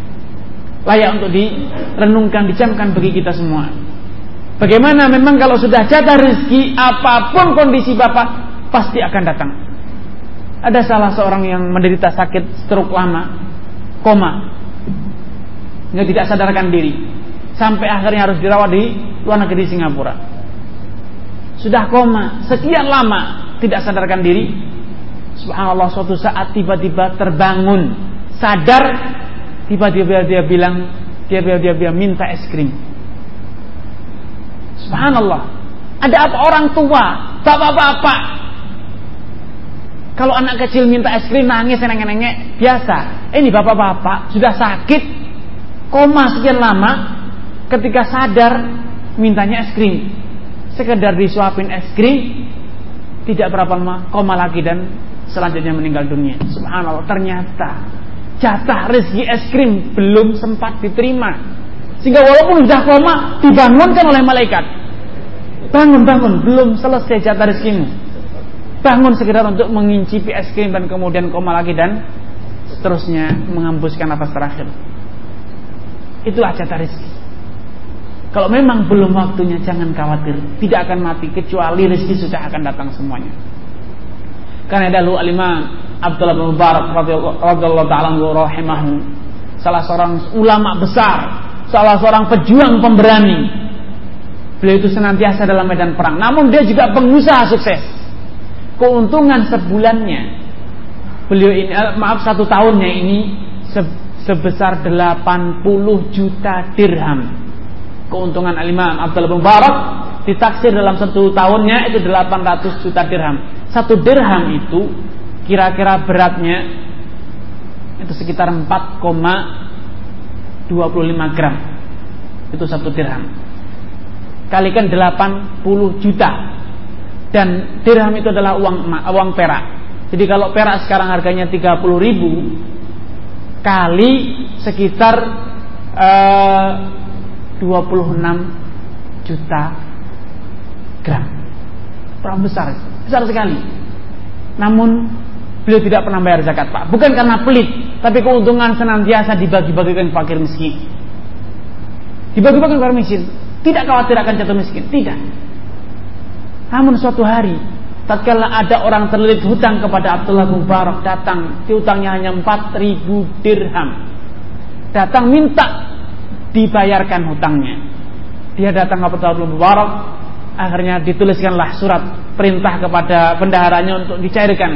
Speaker 1: layak untuk direnungkan, dicamkan bagi kita semua. Bagaimana memang kalau sudah jatah rezeki apa pun kondisi Bapak pasti akan datang. Ada salah seorang yang menderita sakit stroke lama, koma, nggak tidak sadarkan diri, sampai akhirnya harus dirawat di luar negeri Singapura. Sudah koma sekian lama tidak sadarkan diri, subhanallah suatu saat tiba-tiba terbangun, sadar, tiba-tiba dia bilang dia dia, dia, dia minta es krim. Subhanallah. Ada apa orang tua, bapak-bapak kalau anak kecil minta es krim nangis nengek-nengek biasa. Ini bapak-bapak sudah sakit koma sekian lama ketika sadar mintanya es krim. Sekedar disuapin es krim tidak berapa lama koma lagi dan selanjutnya meninggal dunia. Subhanallah ternyata jatah rezeki es krim belum sempat diterima. Sehingga walaupun sudah koma dibangunkan oleh malaikat. Bangun bangun belum selesai jatah rezekimu bangun sekedar untuk mengincipi es krim dan kemudian koma lagi dan seterusnya menghembuskan nafas terakhir. Itulah jatah rezeki. Kalau memang belum waktunya jangan khawatir, tidak akan mati kecuali rezeki sudah akan datang semuanya. Karena dahulu al-Imam Abdullah bin Mubarak radhiyallahu taala rahimahu salah seorang ulama besar, salah seorang pejuang pemberani. Beliau itu senantiasa dalam medan perang, namun dia juga pengusaha sukses keuntungan sebulannya. Beliau ini eh, maaf satu tahunnya ini se, sebesar 80 juta dirham. Keuntungan al-imam Abdul Mubarak ditaksir dalam satu tahunnya itu 800 juta dirham. Satu dirham itu kira-kira beratnya itu sekitar 4,25 gram. Itu satu dirham. Kalikan 80 juta dan dirham itu adalah uang uang perak. Jadi kalau perak sekarang harganya 30 ribu kali sekitar eh, 26 juta gram. Berapa besar? Besar sekali. Namun beliau tidak pernah bayar zakat pak. Bukan karena pelit, tapi keuntungan senantiasa dibagi-bagikan fakir miskin. Dibagi-bagikan fakir miskin. Tidak khawatir akan jatuh miskin. Tidak. Namun suatu hari tatkala ada orang terlilit hutang kepada Abdullah bin Mubarak datang, hutangnya hanya 4000 dirham. Datang minta dibayarkan hutangnya. Dia datang ke Abdullah bin Mubarak, akhirnya dituliskanlah surat perintah kepada bendaharanya untuk dicairkan.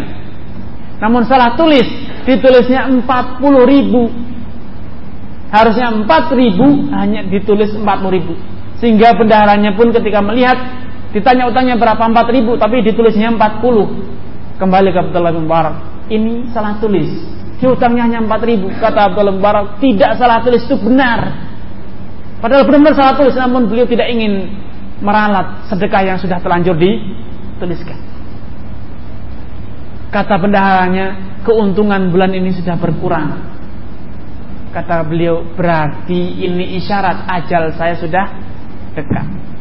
Speaker 1: Namun salah tulis, ditulisnya 40 ribu. Harusnya 4 ribu, hanya ditulis 40 ribu. Sehingga bendaharanya pun ketika melihat Ditanya utangnya berapa? 4 ribu, tapi ditulisnya 40. Kembali ke Abdullah bin Mubarak. Ini salah tulis. Dia utangnya hanya 4 ribu. Kata Abdullah bin Mubarak, tidak salah tulis itu benar. Padahal benar-benar salah tulis, namun beliau tidak ingin meralat sedekah yang sudah terlanjur dituliskan. Kata bendaharanya, keuntungan bulan ini sudah berkurang. Kata beliau, berarti ini isyarat ajal saya sudah dekat.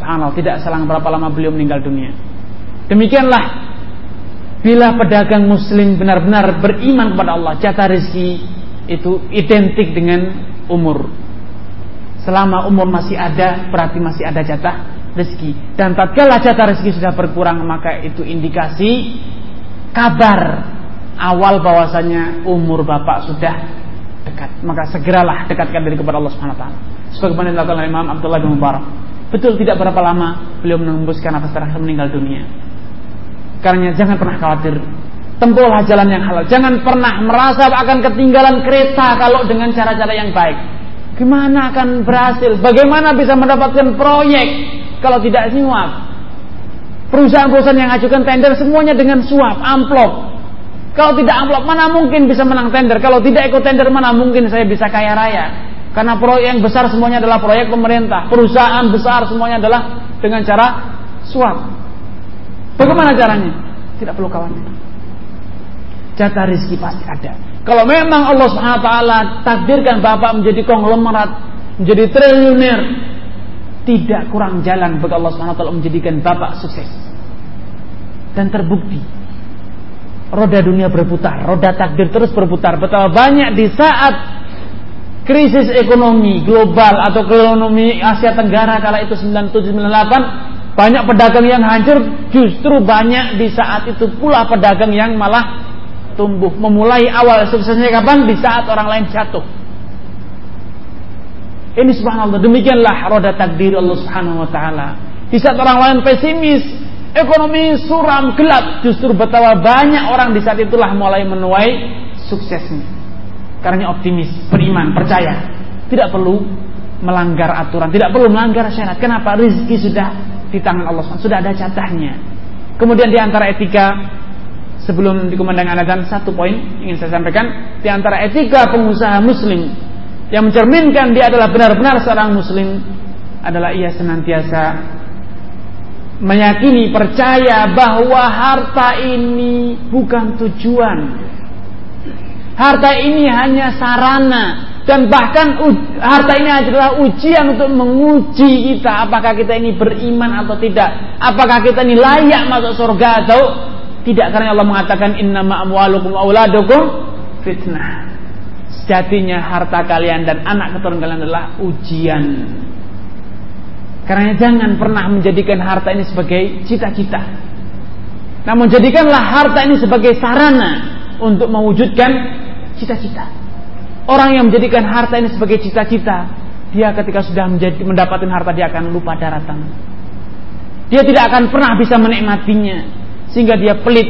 Speaker 1: Subhanallah, tidak selang berapa lama beliau meninggal dunia. Demikianlah bila pedagang muslim benar-benar beriman kepada Allah, jatah rezeki itu identik dengan umur. Selama umur masih ada, berarti masih ada jatah rezeki. Dan tatkala jatah rezeki sudah berkurang, maka itu indikasi kabar awal bahwasanya umur bapak sudah dekat. Maka segeralah dekatkan diri kepada Allah Subhanahu wa taala. Sebagaimana dilakukan oleh Imam Abdullah bin Mubarak. Betul tidak berapa lama beliau menembuskan nafas terakhir meninggal dunia. Karena jangan pernah khawatir. Tempuhlah jalan yang halal. Jangan pernah merasa akan ketinggalan kereta kalau dengan cara-cara yang baik. Gimana akan berhasil? Bagaimana bisa mendapatkan proyek kalau tidak nyuap? Perusahaan-perusahaan yang ajukan tender semuanya dengan suap, amplop. Kalau tidak amplop, mana mungkin bisa menang tender? Kalau tidak ikut tender, mana mungkin saya bisa kaya raya? Karena proyek yang besar semuanya adalah proyek pemerintah. Perusahaan besar semuanya adalah dengan cara suap. Bagaimana caranya? Tidak perlu khawatir. Jatah rezeki pasti ada. Kalau memang Allah Subhanahu wa taala takdirkan Bapak menjadi konglomerat, menjadi triliuner, tidak kurang jalan bagi Allah Subhanahu wa taala menjadikan Bapak sukses. Dan terbukti roda dunia berputar, roda takdir terus berputar. Betapa banyak di saat krisis ekonomi global atau ekonomi Asia Tenggara kala itu 9798 Banyak pedagang yang hancur, justru banyak di saat itu pula pedagang yang malah tumbuh. Memulai awal suksesnya kapan? Di saat orang lain jatuh. Ini subhanallah, demikianlah roda takdir Allah subhanahu wa ta'ala. Di saat orang lain pesimis, ekonomi suram, gelap, justru betapa banyak orang di saat itulah mulai menuai suksesnya. Karena optimis, beriman, percaya. Tidak perlu melanggar aturan, tidak perlu melanggar syarat. Kenapa? Rizki sudah di tangan Allah SWT, sudah ada catahnya. Kemudian di antara etika sebelum dikumandangkan azan satu poin ingin saya sampaikan di antara etika pengusaha muslim yang mencerminkan dia adalah benar-benar seorang muslim adalah ia senantiasa meyakini percaya bahwa harta ini bukan tujuan harta ini hanya sarana dan bahkan harta ini adalah ujian untuk menguji kita apakah kita ini beriman atau tidak apakah kita ini layak masuk surga atau tidak karena Allah mengatakan inna amwalukum auladukum fitnah. Sejatinya harta kalian dan anak keturunan kalian adalah ujian. Karena jangan pernah menjadikan harta ini sebagai cita-cita. Namun jadikanlah harta ini sebagai sarana untuk mewujudkan cita-cita. Orang yang menjadikan harta ini sebagai cita-cita, dia ketika sudah menjadi, mendapatkan harta dia akan lupa daratan. Dia tidak akan pernah bisa menikmatinya sehingga dia pelit,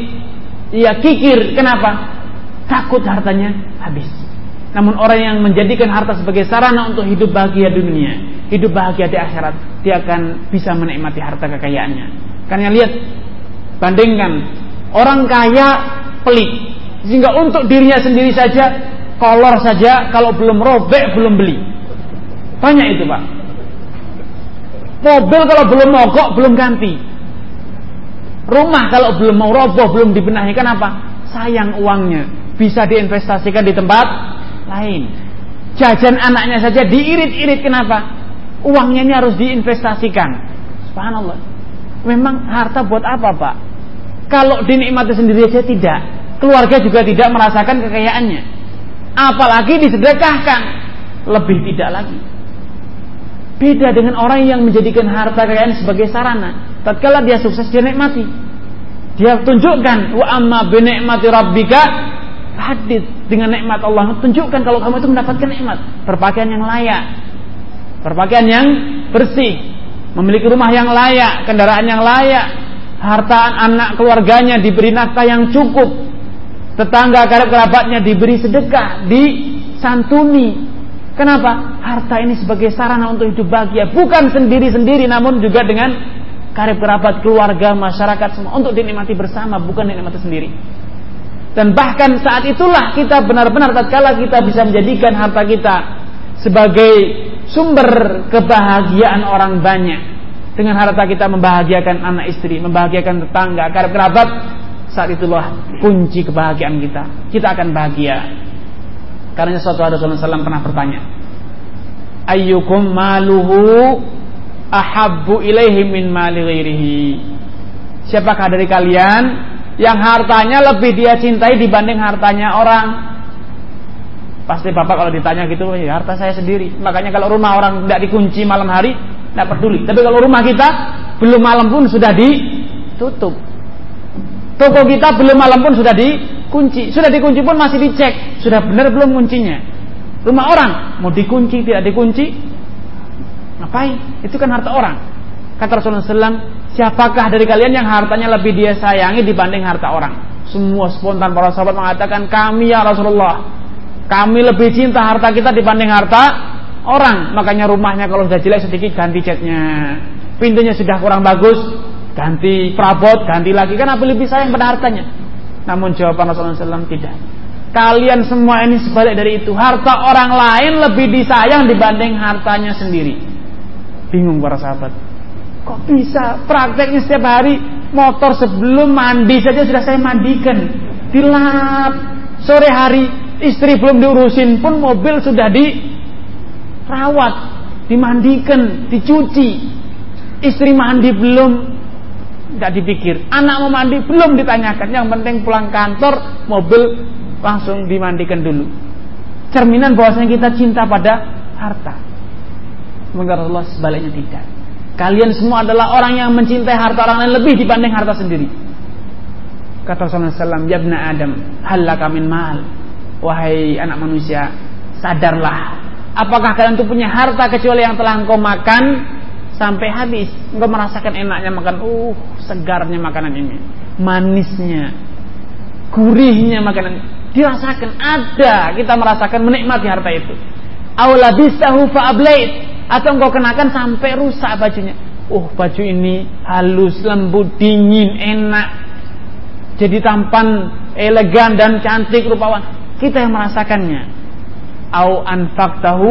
Speaker 1: dia kikir. Kenapa? Takut hartanya habis. Namun orang yang menjadikan harta sebagai sarana untuk hidup bahagia dunia, hidup bahagia di akhirat, dia akan bisa menikmati harta kekayaannya. Karena lihat, bandingkan orang kaya pelit, sehingga untuk dirinya sendiri saja, kolor saja, kalau belum robek belum beli. Banyak itu pak. Mobil kalau belum mogok belum ganti. Rumah kalau belum mau roboh, belum dibenahi, kenapa? Sayang uangnya. Bisa diinvestasikan di tempat lain. Jajan anaknya saja diirit-irit, kenapa? Uangnya ini harus diinvestasikan. Subhanallah. Memang harta buat apa, Pak? Kalau dinikmati sendiri saja tidak. Keluarga juga tidak merasakan kekayaannya. Apalagi disedekahkan. Lebih tidak lagi. Beda dengan orang yang menjadikan harta kekayaan sebagai sarana. Tatkala dia sukses dia nikmati. Dia tunjukkan wa amma bi ni'mati rabbika hadith dengan nikmat Allah tunjukkan kalau kamu itu mendapatkan nikmat. Berpakaian yang layak. Berpakaian yang bersih. Memiliki rumah yang layak kendaraan yang layak. Harta anak keluarganya diberi nafkah yang cukup tetangga karib kerabatnya diberi sedekah disantuni kenapa harta ini sebagai sarana untuk hidup bahagia bukan sendiri-sendiri namun juga dengan karib kerabat, keluarga, masyarakat semua untuk dinikmati bersama, bukan dinikmati sendiri. Dan bahkan saat itulah kita benar-benar tatkala kita bisa menjadikan harta kita sebagai sumber kebahagiaan orang banyak. Dengan harta kita membahagiakan anak istri, membahagiakan tetangga, karib kerabat, saat itulah kunci kebahagiaan kita. Kita akan bahagia. Karena suatu hari Rasulullah SAW pernah bertanya, Ayyukum maluhu ahabbu ilaihi min mali ghairihi. Siapakah dari kalian yang hartanya lebih dia cintai dibanding hartanya orang? Pasti bapak kalau ditanya gitu, ya harta saya sendiri. Makanya kalau rumah orang tidak dikunci malam hari, tidak peduli. Tapi kalau rumah kita belum malam pun sudah ditutup. Toko kita belum malam pun sudah dikunci. Sudah dikunci pun masih dicek. Sudah benar belum kuncinya. Rumah orang mau dikunci tidak dikunci Ngapain? Itu kan harta orang. Kata Rasulullah SAW, siapakah dari kalian yang hartanya lebih dia sayangi dibanding harta orang? Semua spontan para sahabat mengatakan, kami ya Rasulullah. Kami lebih cinta harta kita dibanding harta orang. Makanya rumahnya kalau sudah jelek sedikit ganti catnya. Pintunya sudah kurang bagus, ganti perabot, ganti lagi. Kan apa lebih sayang pada hartanya? Namun jawaban Rasulullah SAW tidak. Kalian semua ini sebalik dari itu. Harta orang lain lebih disayang dibanding hartanya sendiri. Bingung para sahabat. Kok bisa prakteknya setiap hari motor sebelum mandi saja sudah saya mandikan. Dilap. Sore hari istri belum diurusin pun mobil sudah dirawat, dimandikan, dicuci. Istri mandi belum tidak dipikir. Anak mau mandi belum ditanyakan. Yang penting pulang kantor, mobil langsung dimandikan dulu. Cerminan bahwasanya kita cinta pada harta. Sementara Allah sebaliknya tidak. Kalian semua adalah orang yang mencintai harta orang lain lebih dibanding harta sendiri. Kata Rasulullah SAW, Yabna Adam, halaka min mal. Wahai anak manusia, sadarlah. Apakah kalian itu punya harta kecuali yang telah engkau makan sampai habis? Engkau merasakan enaknya makan, uh, segarnya makanan ini. Manisnya, gurihnya makanan. Dirasakan, ada. Kita merasakan menikmati harta itu. Aulabisahu fa'ablait. Atau engkau kenakan sampai rusak bajunya. Oh baju ini halus, lembut, dingin, enak. Jadi tampan, elegan dan cantik rupawan. Kita yang merasakannya. Au anfaqtahu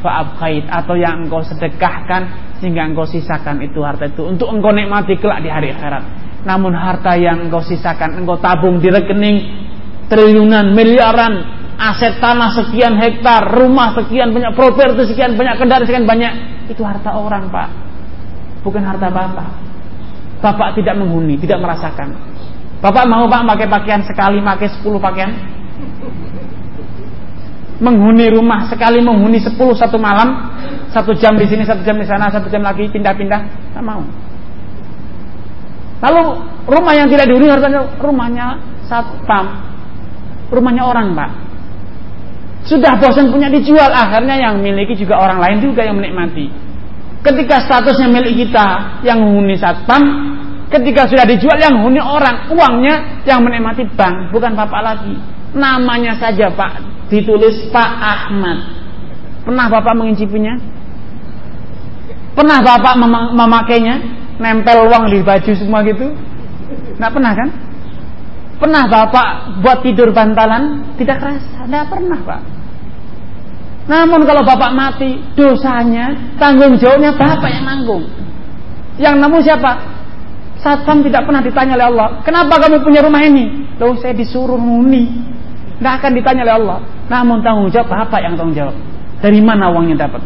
Speaker 1: fa'abkhait atau yang engkau sedekahkan sehingga engkau sisakan itu harta itu untuk engkau nikmati kelak di hari akhirat. Namun harta yang engkau sisakan, engkau tabung di rekening triliunan, miliaran, aset tanah sekian hektar, rumah sekian banyak, properti sekian banyak, kendaraan sekian banyak, itu harta orang pak, bukan harta bapak. Bapak tidak menghuni, tidak merasakan. Bapak mau pak pakai pakaian sekali, pakai 10 pakaian? Menghuni rumah sekali, menghuni 10 satu malam, satu jam di sini, satu jam di sana, satu jam lagi pindah-pindah, tak mau. Lalu rumah yang tidak dihuni hartanya rumahnya satpam, rumahnya orang pak sudah bosan punya dijual, akhirnya yang miliki juga orang lain juga yang menikmati. Ketika statusnya milik kita yang menghuni satpam, ketika sudah dijual yang menghuni orang, uangnya yang menikmati bank, bukan bapak lagi. Namanya saja pak, ditulis Pak Ahmad. Pernah bapak mengincipinya? Pernah bapak mem memakainya? Nempel uang di baju semua gitu? Nggak pernah kan? Pernah Bapak buat tidur bantalan? Tidak kerasa, tidak pernah Pak. Namun kalau Bapak mati, dosanya, tanggung jawabnya Bapak yang nanggung. Yang namun siapa? Satpam tidak pernah ditanya oleh Allah. Kenapa kamu punya rumah ini? Loh saya disuruh muni. Tidak akan ditanya oleh Allah. Namun tanggung jawab Bapak yang tanggung jawab. Dari mana uangnya dapat?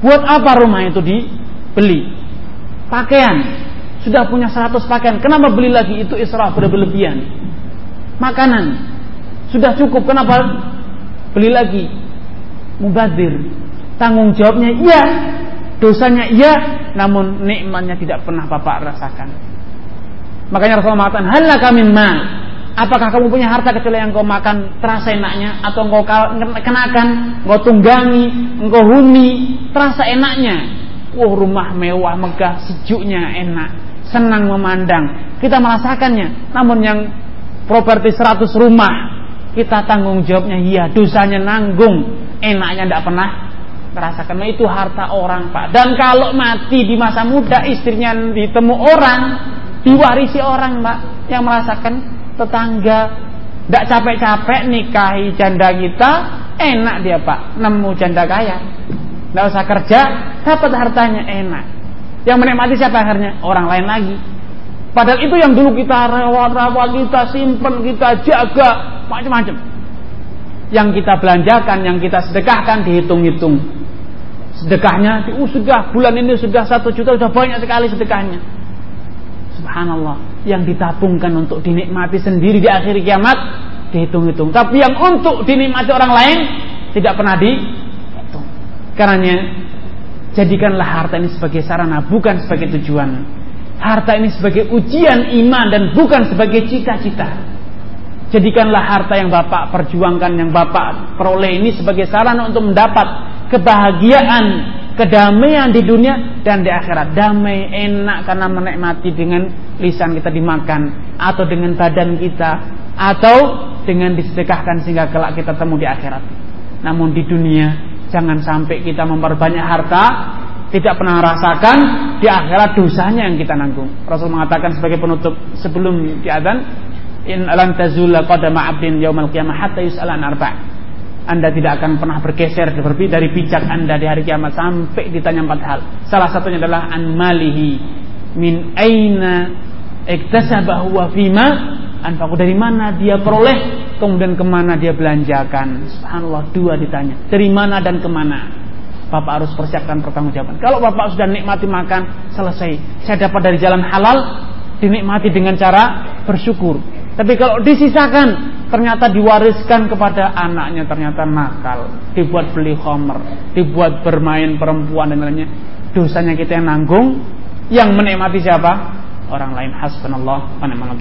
Speaker 1: Buat apa rumah itu dibeli? Pakaian, sudah punya 100 pakaian, kenapa beli lagi? Itu israf berlebihan. Makanan sudah cukup, kenapa beli lagi? Mubadir. Tanggung jawabnya iya, dosanya iya, namun nikmatnya tidak pernah Bapak rasakan. Makanya Rasulullah mengatakan, "Halaka min mal." Apakah kamu punya harta kecuali yang kau makan terasa enaknya atau engkau kenakan, engkau tunggangi, engkau huni, terasa enaknya. Wah, rumah mewah, megah, sejuknya enak senang memandang. Kita merasakannya. Namun yang properti 100 rumah, kita tanggung jawabnya iya, dosanya nanggung. Enaknya tidak pernah merasakan. Nah, itu harta orang, Pak. Dan kalau mati di masa muda, istrinya ditemu orang, diwarisi orang, Pak, yang merasakan tetangga tidak capek-capek nikahi janda kita, enak dia Pak, nemu janda kaya. Tidak usah kerja, dapat hartanya enak. Yang menikmati siapa akhirnya? Orang lain lagi. Padahal itu yang dulu kita rawat-rawat, kita simpen, kita jaga, macam-macam. Yang kita belanjakan, yang kita sedekahkan dihitung-hitung. Sedekahnya, uh, sudah bulan ini sudah satu juta, sudah banyak sekali sedekahnya. Subhanallah, yang ditabungkan untuk dinikmati sendiri di akhir kiamat dihitung-hitung. Tapi yang untuk dinikmati orang lain tidak pernah dihitung. Karena Jadikanlah harta ini sebagai sarana, bukan sebagai tujuan. Harta ini sebagai ujian iman dan bukan sebagai cita-cita. Jadikanlah harta yang Bapak perjuangkan, yang Bapak peroleh ini sebagai sarana untuk mendapat kebahagiaan, kedamaian di dunia dan di akhirat. Damai, enak karena menikmati dengan lisan kita dimakan atau dengan badan kita atau dengan disedekahkan sehingga kelak kita temu di akhirat. Namun di dunia Jangan sampai kita memperbanyak harta tidak pernah rasakan di akhirat dosanya yang kita nanggung. Rasul mengatakan sebagai penutup sebelum diadzan, in alam tazula qadama 'abdin yaumal qiyamah hatta yus'alan arba'. Anda tidak akan pernah bergeser dari pijak Anda di hari kiamat sampai ditanya empat hal. Salah satunya adalah an malihi min aina iktasabahu wa fima anfaqu dari mana dia peroleh kemudian ke mana dia belanjakan. Subhanallah dua ditanya. Dari mana dan ke mana? Bapak harus persiapkan pertanggungjawaban. Kalau Bapak sudah nikmati makan, selesai. Saya dapat dari jalan halal, dinikmati dengan cara bersyukur. Tapi kalau disisakan, ternyata diwariskan kepada anaknya, ternyata nakal. Dibuat beli homer, dibuat bermain perempuan dan lainnya. dosanya kita yang nanggung, yang menikmati siapa? Orang lain hasbunallah wa ni'mal.